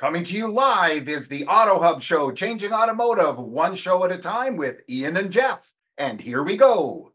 Coming to you live is the Auto Hub Show, changing automotive one show at a time with Ian and Jeff. And here we go.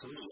some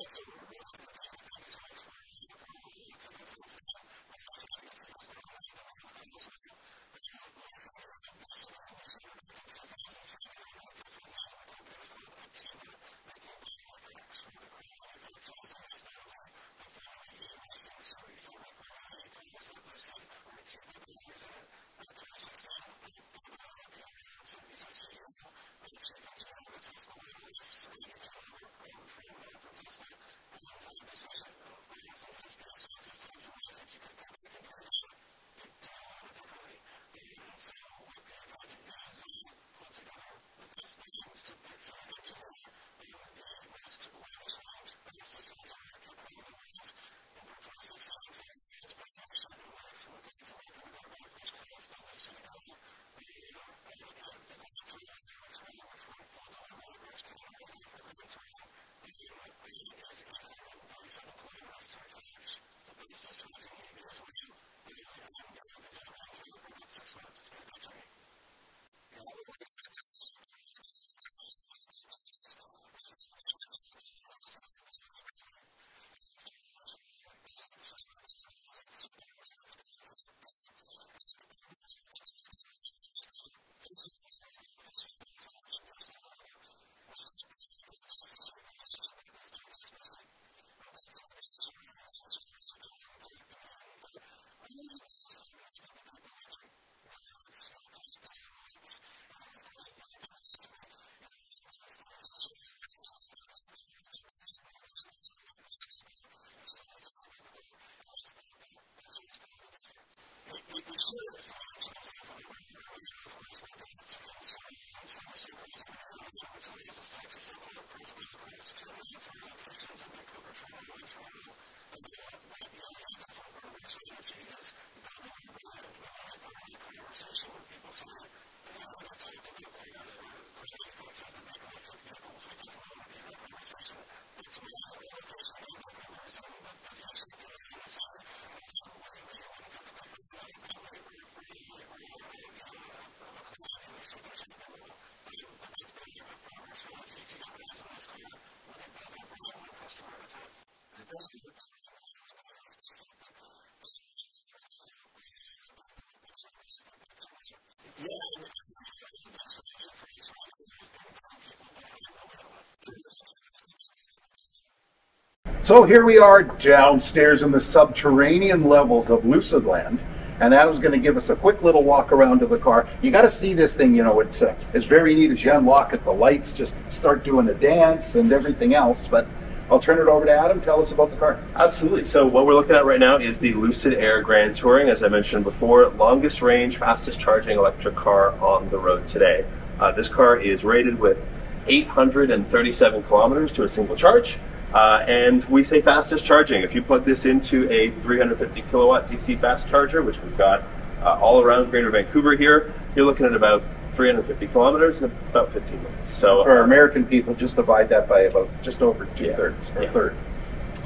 So here we are downstairs in the subterranean levels of Lucid Land. And Adam's going to give us a quick little walk around to the car. You got to see this thing, you know, it's, uh, it's very neat as you unlock it, the lights just start doing a dance and everything else. But I'll turn it over to Adam. Tell us about the car. Absolutely. So what we're looking at right now is the Lucid Air Grand Touring. As I mentioned before, longest range, fastest charging electric car on the road today. Uh, this car is rated with 837 kilometers to a single charge. Uh, and we say fastest charging. If you plug this into a 350 kilowatt DC fast charger, which we've got uh, all around Greater Vancouver here, you're looking at about 350 kilometers in about 15 minutes. So For uh, American people, just divide that by about just over two Yeah. thirds or Yeah. third.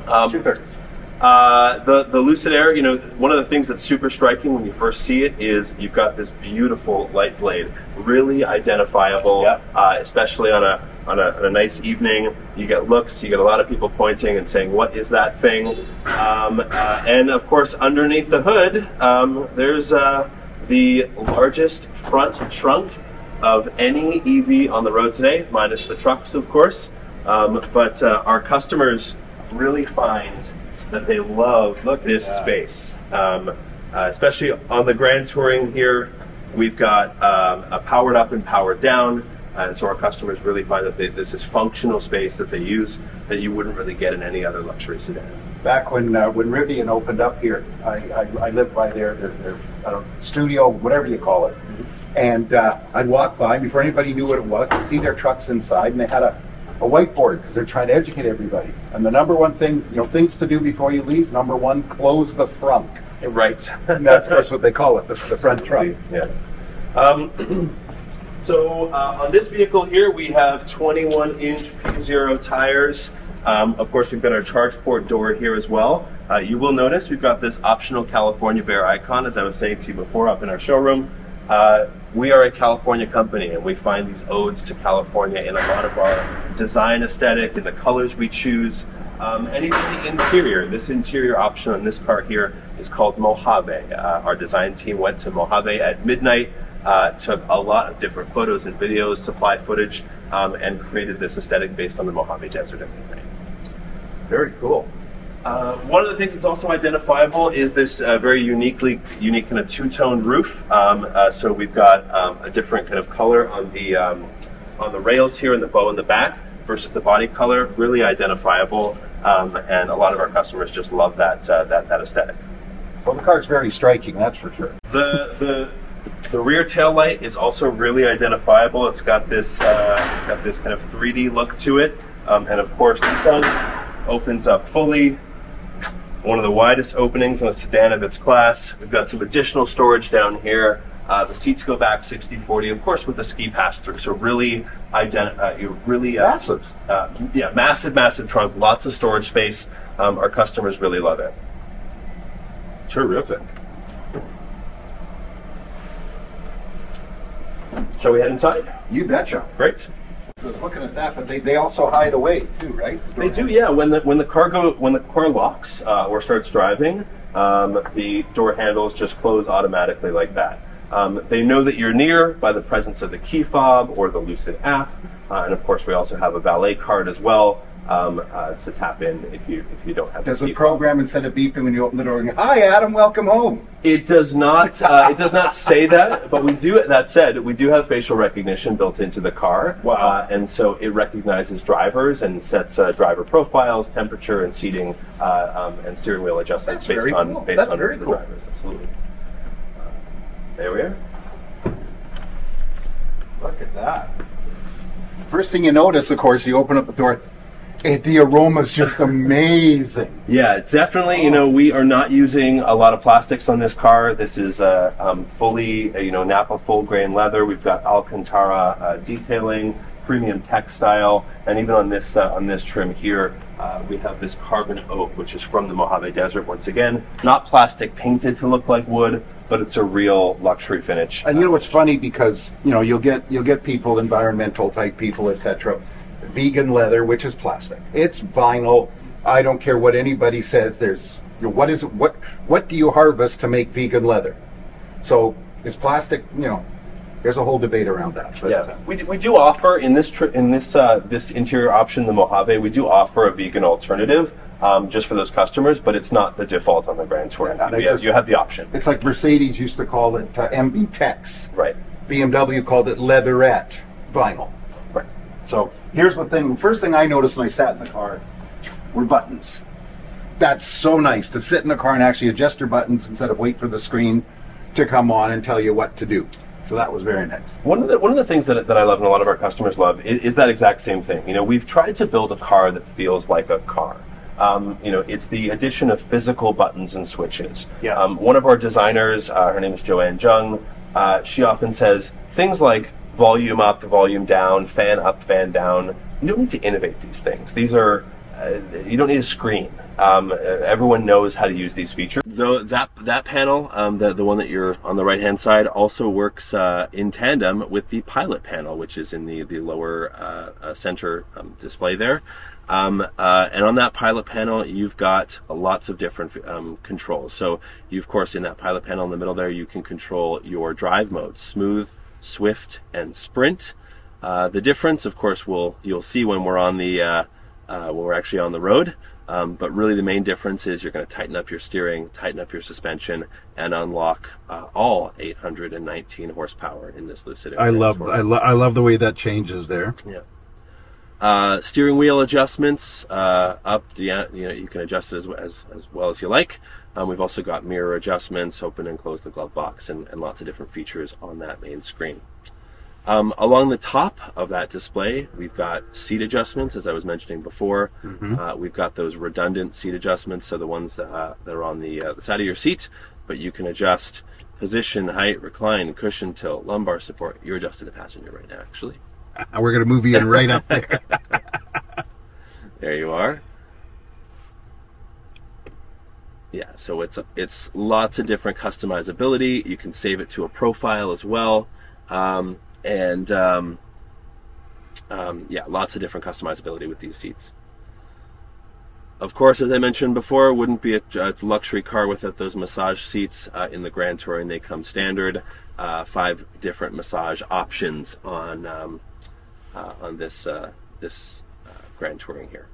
um, Two thirds. Uh, the the Lucid Air, you know, one of the things that's super striking when you first see it is you've got this beautiful light blade, really identifiable, Yep. uh, especially on a, on a on a nice evening. You get looks, you get a lot of people pointing and saying, "What is that thing?" Um, uh, and of course, underneath the hood, um, there's uh, the largest front trunk of any EV on the road today, minus the trucks, of course. Um, but uh, our customers really find they love Look this that. space, um, uh, especially on the Grand Touring here. We've got um, a powered up and powered down, and so our customers really find that they, this is functional space that they use that you wouldn't really get in any other luxury sedan. Back when uh, when Rivian opened up here, I, I, I lived by their, their, their know, studio, whatever you call it. And uh, I'd walk by before anybody knew what it was, I'd see their trucks inside, and they had a, a whiteboard because they're trying to educate everybody. And the number one thing, you know, things to do before you leave. Number one, close the frunk, Right. and that's, that's what they call it, the, the front trunk. Yeah. Um, so uh, on this vehicle here, we have 21 inch P0 tires. Um, of course, we've got our charge port door here as well. Uh, you will notice we've got this optional California Bear icon, as I was saying to you before, up in our showroom. Uh, we are a California company, and we find these odes to California in a lot of our design aesthetic and the colors we choose. Um, and even the interior, this interior option on this car here is called Mojave. Uh, our design team went to Mojave at midnight, uh, took a lot of different photos and videos, supply footage, um, and created this aesthetic based on the Mojave Desert at midnight. Very cool. Uh, one of the things that's also identifiable is this uh, very uniquely unique kind of two-tone roof. Um, uh, so we've got um, a different kind of color on the um, on the rails here and the bow in the back versus the body color. Really identifiable, um, and a lot of our customers just love that uh, that that aesthetic. Well, the car's very striking, that's for sure. The the the rear tail light is also really identifiable. It's got this uh, it's got this kind of 3D look to it, um, and of course the trunk opens up fully. One of the widest openings in a sedan of its class. We've got some additional storage down here. Uh, the seats go back 60-40, of course, with the ski pass through. So really, ident- uh, you really uh, Massive. Uh, yeah, massive, massive trunk, lots of storage space. Um, our customers really love it. Terrific. Shall we head inside? You betcha. Great. Looking at that, but they, they also hide away too, right? They do, yeah. When the when the car go when the car locks uh, or starts driving, um, the door handles just close automatically like that. Um, they know that you're near by the presence of the key fob or the Lucid app, uh, and of course we also have a valet card as well um, uh, to tap in if you if you don't have. Does the the key fob. program instead of beeping when you open the door, going, "Hi, Adam, welcome home"? It does not. Uh, it does not say that, but we do. That said, we do have facial recognition built into the car. Wow. Uh, and so it recognizes drivers and sets uh, driver profiles, temperature, and seating, uh, um, and steering wheel adjustments That's based on cool. based That's on very the cool. drivers. Absolutely. Uh, there we are. Look at that. First thing you notice, of course, you open up the door. It, the aroma's just amazing. Yeah, it's definitely. You know, we are not using a lot of plastics on this car. This is uh, um, fully, uh, you know, Napa full grain leather. We've got Alcantara uh, detailing, premium textile, and even on this uh, on this trim here, uh, we have this carbon oak, which is from the Mojave Desert. Once again, not plastic painted to look like wood, but it's a real luxury finish. And you know what's funny because you know you'll get you'll get people, environmental type people, etc. Vegan leather, which is plastic. It's vinyl. I don't care what anybody says. There's you know, what is what what do you harvest to make vegan leather? So is plastic? You know, there's a whole debate around that. But, Yeah, uh, we, do- we do offer in this tri- in this uh, this interior option, the Mojave. We do offer a vegan alternative um, just for those customers, but it's not the default on the Grand Touring. Yeah, and I you, have, just- you have the option, it's like Mercedes used to call it uh, MB Tex. right? BMW called it leatherette vinyl. So Here's the thing. The first thing I noticed when I sat in the car were buttons. That's so nice to sit in the car and actually adjust your buttons instead of wait for the screen to come on and tell you what to do. So that was very nice. One of the one of the things that, that I love and a lot of our customers love is, is that exact same thing. You know, we've tried to build a car that feels like a car. Um, you know, it's the addition of physical buttons and switches. Yeah. Um, one of our designers, uh, her name is Joanne Jung. Uh, she often says things like volume up, volume down, fan up, fan down. You don't need to innovate these things. These are uh, you don't need a screen. Um, everyone knows how to use these features. Though that that panel, um, the the one that you're on the right hand side, also works uh, in tandem with the pilot panel, which is in the the lower uh, uh, center um, display there. Um, uh, and on that pilot panel, you've got lots of different um, controls. So you, of course, in that pilot panel in the middle there, you can control your drive modes: smooth, swift, and sprint. Uh, the difference, of course, will you'll see when we're on the uh, uh, when we're actually on the road. Um, but really, the main difference is you're going to tighten up your steering, tighten up your suspension, and unlock uh, all 819 horsepower in this Lucid. I love I, lo- I love the way that changes there. Yeah. Uh, steering wheel adjustments uh, up. Yeah, you know you can adjust it as, as, as well as you like. Um, we've also got mirror adjustments, open and close the glove box, and, and lots of different features on that main screen. Um, along the top of that display, we've got seat adjustments, as I was mentioning before. Uh, we've got those redundant seat adjustments, so the ones that, uh, that are on the, uh, the side of your seat, but you can adjust position, height, recline, cushion tilt, lumbar support. You're adjusting the passenger right now, actually. We're going to move you in right up there. There you are. Yeah, so it's it's lots of different customizability. You can save it to a profile as well, um, and um, um, yeah, lots of different customizability with these seats. Of course, as I mentioned before, it wouldn't be a, a luxury car without those massage seats. Uh, in the Grand Touring, they come standard. Uh, five different massage options on um, uh, on this uh, this uh, Grand Touring here.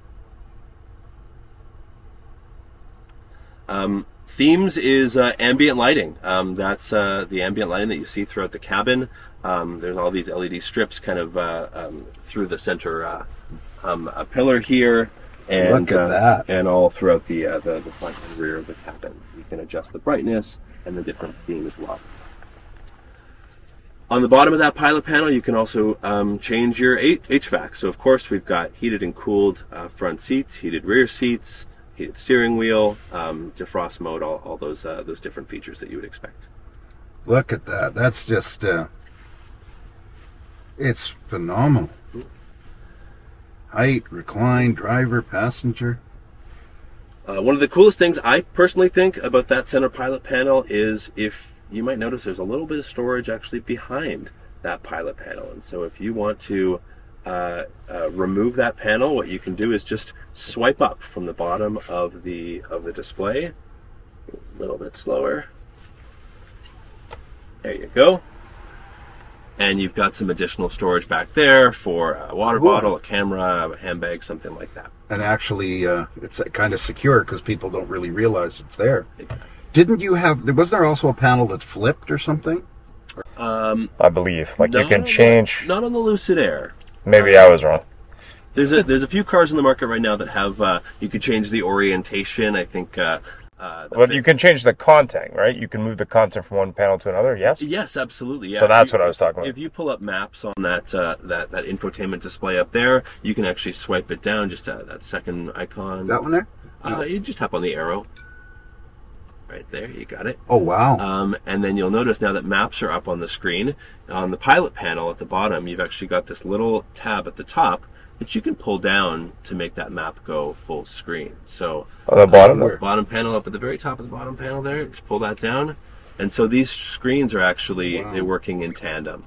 Um, themes is uh, ambient lighting. Um, that's uh, the ambient lighting that you see throughout the cabin. Um, there's all these LED strips kind of uh, um, through the center uh, um, a pillar here, and Look at uh, that. and all throughout the, uh, the the front and rear of the cabin. You can adjust the brightness and the different theme as well. On the bottom of that pilot panel, you can also um, change your H- HVAC. So, of course, we've got heated and cooled uh, front seats, heated rear seats, heated steering wheel, um, defrost mode, all, all those uh, those different features that you would expect. Look at that. That's just, uh, it's phenomenal. Height, recline, driver, passenger. Uh, one of the coolest things I personally think about that center pilot panel is if you might notice there's a little bit of storage actually behind that pilot panel. And so if you want to uh, uh, remove that panel, what you can do is just swipe up from the bottom of the of the display. A little bit slower. There you go. And you've got some additional storage back there for a water Ooh. bottle, a camera, a handbag, something like that. And actually, uh, it's kind of secure because people don't really realize it's there. Didn't you have, there was there also a panel that flipped or something? Um, I believe. Like you Not can on the- change. Not on the Lucid Air. Maybe I was wrong. There's a there's a few cars in the market right now that have uh, you could change the orientation. I think. Uh, uh, the But fit- you can change the content, right? You can move the content from one panel to another. Yes. Yes, absolutely. Yeah. So that's you- what I was talking about. If you pull up maps on that uh, that that infotainment display up there, you can actually swipe it down. Just uh, that second icon. That one there? Uh, you just tap on the arrow. Right there, you got it. Oh, wow. Um, and then you'll notice now that maps are up on the screen. On the pilot panel at the bottom, you've actually got this little tab at the top that you can pull down to make that map go full screen. So On the bottom. where? there. bottom panel up at the very top of the bottom panel there, just pull that down. And so these screens are actually Wow. they're working in tandem.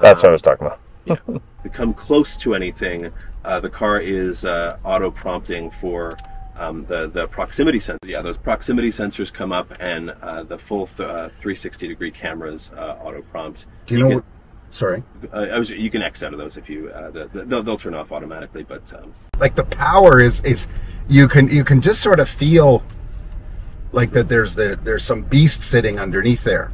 That's what I was talking about. Yeah. we come close to anything, uh, the car is uh, auto prompting for um, the the proximity sensor. Yeah, those proximity sensors come up, and uh, the full th- uh, 360 degree cameras uh, auto prompt. Do you know can, what? Sorry. Uh, I was, you can X out of those if you. Uh, the, the, they'll, they'll turn off automatically, but um, Like the power is, is you can, you can just sort of feel like that there's the, there's some beast sitting underneath there.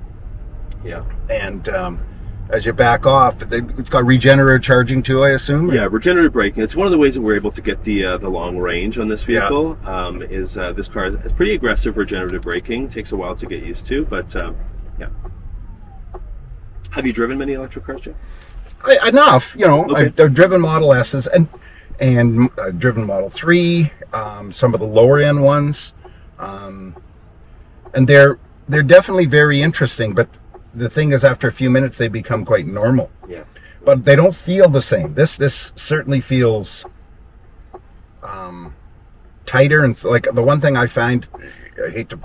yeah. And, um, as you back off, it's got regenerative charging too, I assume. Yeah, regenerative braking. It's one of the ways that we're able to get the uh, the long range on this Yeah. vehicle. Um, is uh, this car is pretty aggressive regenerative braking. Takes a while to get used to, but um, yeah. Have you driven many electric cars, Jeff? I- enough. You know, Okay. I've, I've driven Model S's and and I've driven Model Three, um, some of the lower end ones, um, and they're they're definitely very interesting. But the thing is, after a few minutes, they become quite normal. Yeah. But they don't feel the same. This this certainly feels. Um, tighter and like the one thing I find I hate to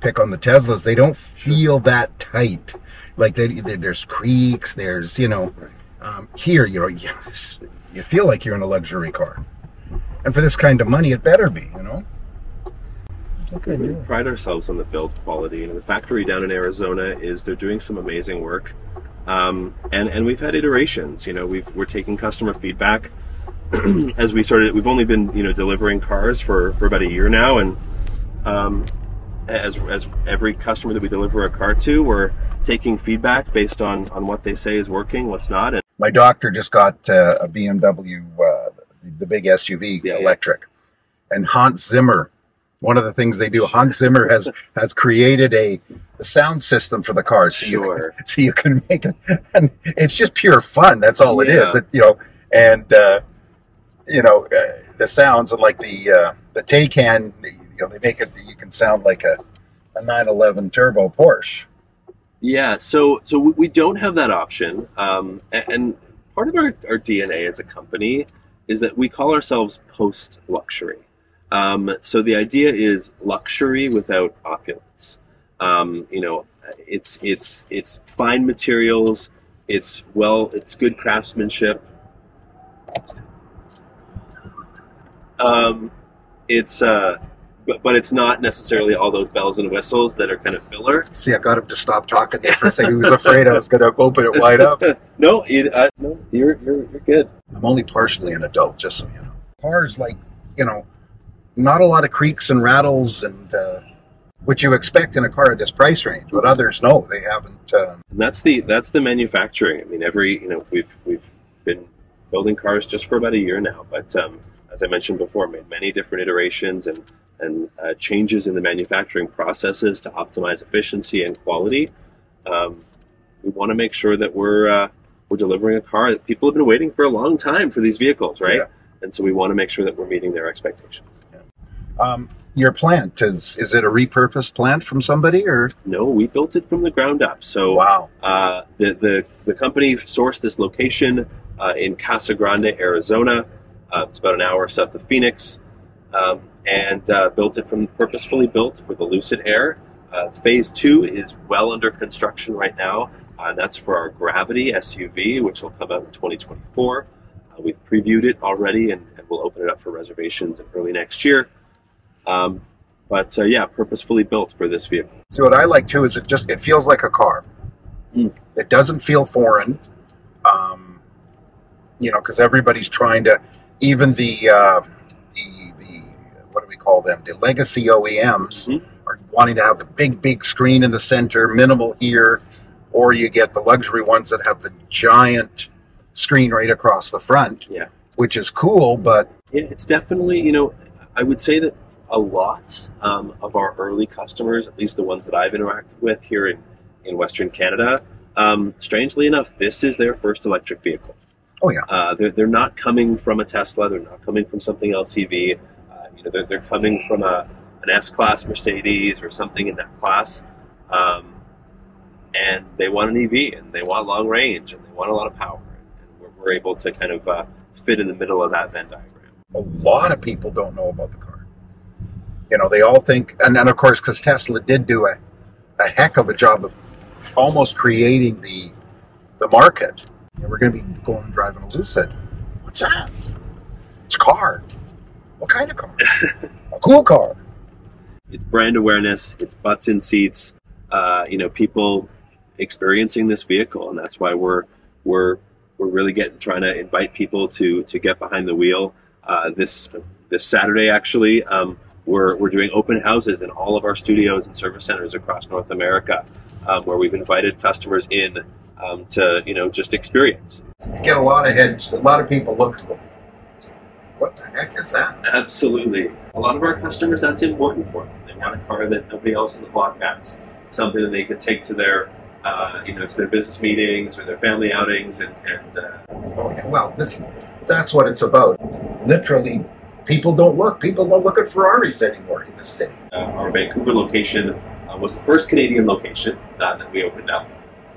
pick on the Teslas, they don't feel that tight. Like they, they, there's creaks, there's you know, um, here you know you, you feel like you're in a luxury car, and for this kind of money, it better be. You know. We pride ourselves on the build quality, and the factory down in Arizona is they're doing some amazing work. Um, and and we've had iterations. You know, we've we're taking customer feedback as we started. We've only been you know delivering cars for, for about a year now, and um, as as every customer that we deliver a car to, we're taking feedback based on on what they say is working, what's not, and My doctor just got uh, a BMW, uh, the, the big SUV Yeah, electric, and Hans Zimmer. One of the things they do, Hans Zimmer has has created a, sound system for the car, so you can, so you can make it, and it's just pure fun. That's all it is, Yeah. It- you know. And uh, you know uh, the sounds and like the uh, the Taycan, you know, they make it. You can sound like a a 911 turbo Porsche. Yeah, so so we- don't have that option, um, a- and part of our, our DNA as a company is that we call ourselves post luxury. Um, so the idea is luxury without opulence. Um, you know, it's it's it's fine materials, it's well, it's good craftsmanship. Um, it's uh, but, but it's not necessarily all those bells and whistles that are kind of filler. See, I got him to stop talking there for a second. He was afraid I was going to open it wide up. no, it, uh, no, you're you're you're good. I'm only partially an adult, just so you know. Cars, like, you know, not a lot of creaks and rattles and uh, what you expect in a car at this price range, but others, no, they haven't. Uh, And that's the that's the manufacturing. I mean, every you know we've we've been building cars just for about a year now, but um, as I mentioned before, made many different iterations and and uh, changes in the manufacturing processes to optimize efficiency and quality. Um, we want to make sure that we're uh, we're delivering a car that people have been waiting for a long time for these vehicles, right? Yeah. And so we want to make sure that we're meeting their expectations. Um, your plant, is, is it a repurposed plant from somebody or? No, we built it from the ground up. So Wow. Uh, the, the, the company sourced this location uh, in Casa Grande, Arizona. Uh, it's about an hour south of Phoenix. Um, and uh, built it from purposefully built for the Lucid Air. Uh, phase two is well under construction right now. Uh, and that's for our Gravity SUV, which will come out in 2024. Uh, we've previewed it already and, and we'll open it up for reservations early next year. Um, but uh, yeah, purposefully built for this vehicle. See, what I like too is it just, it feels like a car. Mm. It doesn't feel foreign. Um, you know, because everybody's trying to, even the, uh, the, the, what do we call them? The legacy OEMs Mhm. are wanting to have the big, big screen in the center, minimal here, or you get the luxury ones that have the giant screen right across the front. Yeah. Which is cool, but Yeah, it's definitely, you know, I would say that a lot um, of our early customers, at least the ones that I've interacted with here in, in Western Canada, um, strangely enough, this is their first electric vehicle. oh yeah, Uh, they're, they're not coming from a Tesla, they're not coming from something LCV. Uh, you know, they're, they're coming from a, an S Class Mercedes or something in that class. Um, and they want an EV and they want long range and they want a lot of power. And we're, we're able to kind of uh, fit in the middle of that Venn diagram. a lot of people don't know about the car. You know, they all think, and then of course, because Tesla did do a, a heck of a job of almost creating the the market. And we're going to be going and driving a Lucid. What's that? It's a car. What kind of car? a cool car. it's brand awareness, it's butts in seats, uh, you know, people experiencing this vehicle, and that's why we're we're we're really getting trying to invite people to to get behind the wheel. Uh, this this Saturday, actually, um, we're we're doing open houses in all of our studios and service centers across North America, um, where we've invited customers in um, to you know just experience. Get a lot of heads. A lot of people look. What the heck is that? Absolutely. A lot of our customers, that's important for them. They want a car that nobody else in the block has. Something that they could take to their, uh, you know, to their business meetings or their family outings, and, and uh, Oh yeah. Well, this that's what it's about. Literally, people don't look. People don't look at Ferraris anymore in the city. uh, our Vancouver location uh, was the first Canadian location uh, that we opened up.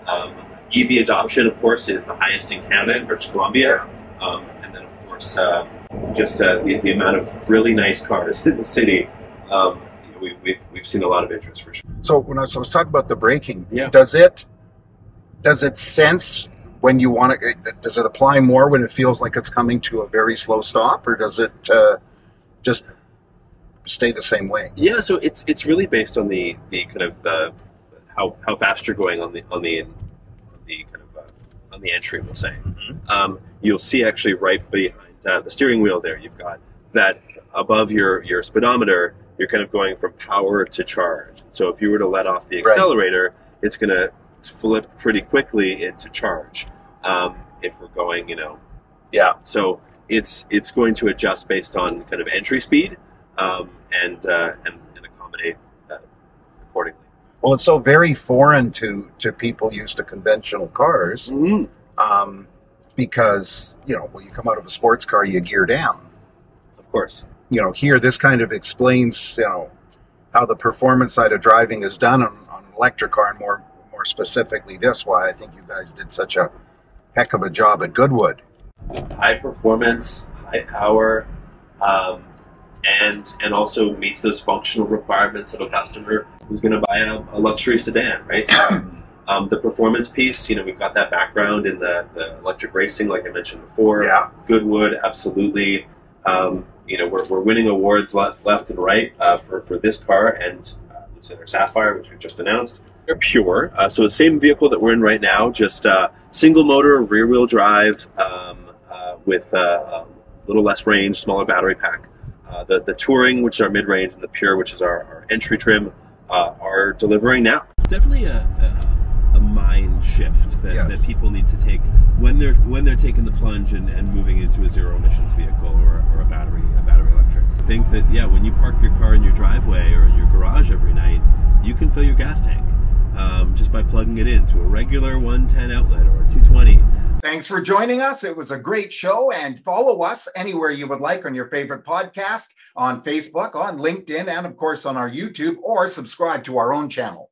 Um, EV adoption, of course, is the highest in Canada in British Columbia, um, and then of course uh, just uh, the, the amount of really nice cars in the city, um, you know, we, we've we've seen a lot of interest for sure. So when I was, I was talking about the braking, Yeah. does it does it sense when you want to? Does it apply more when it feels like it's coming to a very slow stop, or does it uh, just stay the same way? Yeah, so it's it's really based on the the kind of the how how fast you're going on the on the on the kind of uh, on the entry, we'll say. Um, you'll see actually right behind uh, the steering wheel there, you've got that above your your speedometer, you're kind of going from power to charge. So if you were to let off the Right. accelerator, it's going to flip pretty quickly into charge. Um, if we're going, you know, Yeah. so it's it's going to adjust based on kind of entry speed um, and, uh, and and accommodate uh, accordingly. Well, it's so very foreign to to people used to conventional cars um, because you know when you come out of a sports car, you gear down. Of course. You know, here this kind of explains you know how the performance side of driving is done on, on an electric car, and more more specifically this. Why I think you guys did such a heck of a job at Goodwood. High performance, high power, um, and and also meets those functional requirements of a customer who's going to buy a, a luxury sedan, right? Um, the performance piece, you know, we've got that background in the, the electric racing, like I mentioned before. Yeah. Goodwood, absolutely. Um, you know, we're, we're winning awards left, left and right uh, for, for this car and uh, Lucid Air Sapphire, which we just announced. They're pure. Uh, so the same vehicle that we're in right now, just uh, single motor, rear wheel drive um, uh, with uh, a little less range, smaller battery pack. Uh, the, the Touring, which is our mid range, and the Pure, which is our, our entry trim, uh, are delivering now. Definitely a, a, a mind shift that, Yes. that people need to take when they're when they're taking the plunge and, and moving into a zero emissions vehicle or, or a battery a battery electric. I think that yeah, when you park your car in your driveway or in your garage every night, you can fill your gas tank um, just by plugging it into a regular 110 outlet or a 220. Thanks for joining us. It was a great show, and follow us anywhere you would like on your favorite podcast, on Facebook, on LinkedIn, and of course on our YouTube, or subscribe to our own channel.